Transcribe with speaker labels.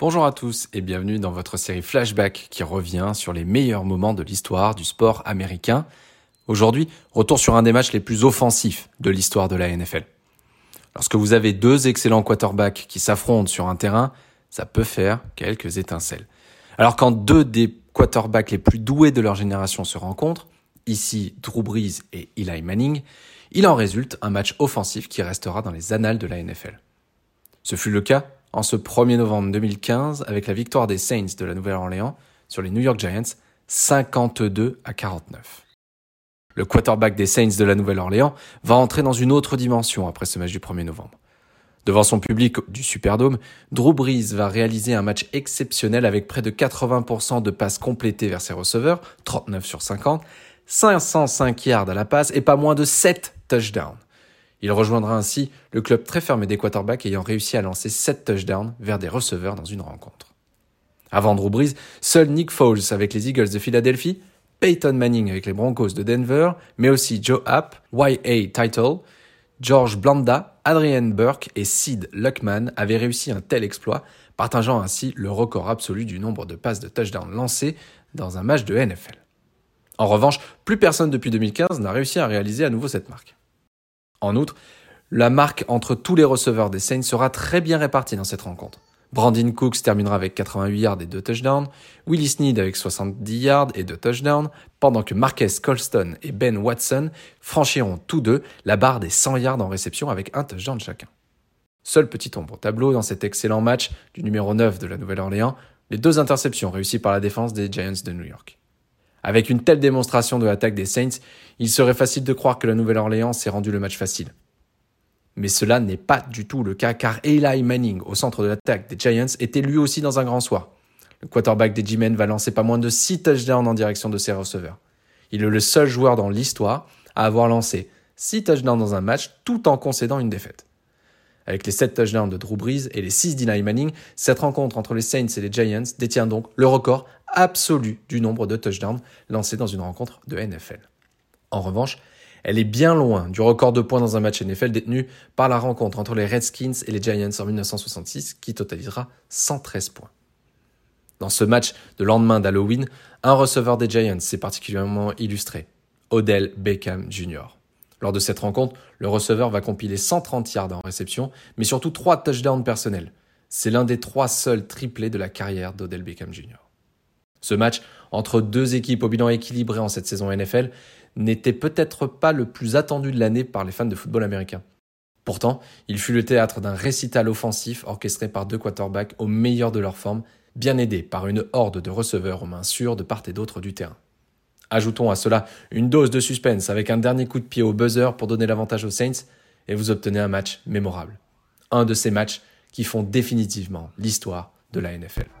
Speaker 1: Bonjour à tous et bienvenue dans votre série Flashback qui revient sur les meilleurs moments de l'histoire du sport américain. Aujourd'hui, retour sur un des matchs les plus offensifs de l'histoire de la NFL. Lorsque vous avez deux excellents quarterbacks qui s'affrontent sur un terrain, ça peut faire quelques étincelles. Alors quand deux des quarterbacks les plus doués de leur génération se rencontrent, ici Drew Brees et Eli Manning, il en résulte un match offensif qui restera dans les annales de la NFL. Ce fut le cas en ce 1er novembre 2015 avec la victoire des Saints de la Nouvelle-Orléans sur les New York Giants 52 à 49. Le quarterback des Saints de la Nouvelle-Orléans va entrer dans une autre dimension après ce match du 1er novembre. Devant son public du Superdome, Drew Brees va réaliser un match exceptionnel avec près de 80% de passes complétées vers ses receveurs, 39 sur 50, 505 yards à la passe et pas moins de 7 touchdowns. Il rejoindra ainsi le club très fermé des quarterbacks ayant réussi à lancer 7 touchdowns vers des receveurs dans une rencontre. Avant Drew Brees, seul Nick Foles avec les Eagles de Philadelphie, Peyton Manning avec les Broncos de Denver, mais aussi Joe App, Y.A. Title, George Blanda, Adrian Burke et Sid Luckman avaient réussi un tel exploit, partageant ainsi le record absolu du nombre de passes de touchdown lancées dans un match de NFL. En revanche, plus personne depuis 2015 n'a réussi à réaliser à nouveau cette marque. En outre, la marque entre tous les receveurs des Saints sera très bien répartie dans cette rencontre. Brandon Cooks terminera avec 88 yards et 2 touchdowns, Willie Snead avec 70 yards et 2 touchdowns, pendant que Marquez Colston et Ben Watson franchiront tous deux la barre des 100 yards en réception avec un touchdown chacun. Seul petit ombre au tableau dans cet excellent match du numéro 9 de la Nouvelle-Orléans, les deux interceptions réussies par la défense des Giants de New York. Avec une telle démonstration de l'attaque des Saints, il serait facile de croire que la Nouvelle-Orléans s'est rendu le match facile. Mais cela n'est pas du tout le cas car Eli Manning, au centre de l'attaque des Giants, était lui aussi dans un grand soir. Le quarterback des G-Men va lancer pas moins de 6 touchdowns en direction de ses receveurs. Il est le seul joueur dans l'histoire à avoir lancé 6 touchdowns dans un match tout en concédant une défaite. Avec les 7 touchdowns de Drew Brees et les 6 d'Eli Manning, cette rencontre entre les Saints et les Giants détient donc le record absolu du nombre de touchdowns lancés dans une rencontre de NFL. En revanche, elle est bien loin du record de points dans un match NFL détenu par la rencontre entre les Redskins et les Giants en 1966 qui totalisera 113 points. Dans ce match de lendemain d'Halloween, un receveur des Giants s'est particulièrement illustré, Odell Beckham Jr. Lors de cette rencontre, le receveur va compiler 130 yards en réception, mais surtout 3 touchdowns personnels. C'est l'un des trois seuls triplés de la carrière d'Odell Beckham Jr. Ce match, entre deux équipes au bilan équilibré en cette saison NFL, n'était peut-être pas le plus attendu de l'année par les fans de football américain. Pourtant, il fut le théâtre d'un récital offensif orchestré par deux quarterbacks au meilleur de leur forme, bien aidés par une horde de receveurs aux mains sûres de part et d'autre du terrain. Ajoutons à cela une dose de suspense avec un dernier coup de pied au buzzer pour donner l'avantage aux Saints et vous obtenez un match mémorable. Un de ces matchs qui font définitivement l'histoire de la NFL.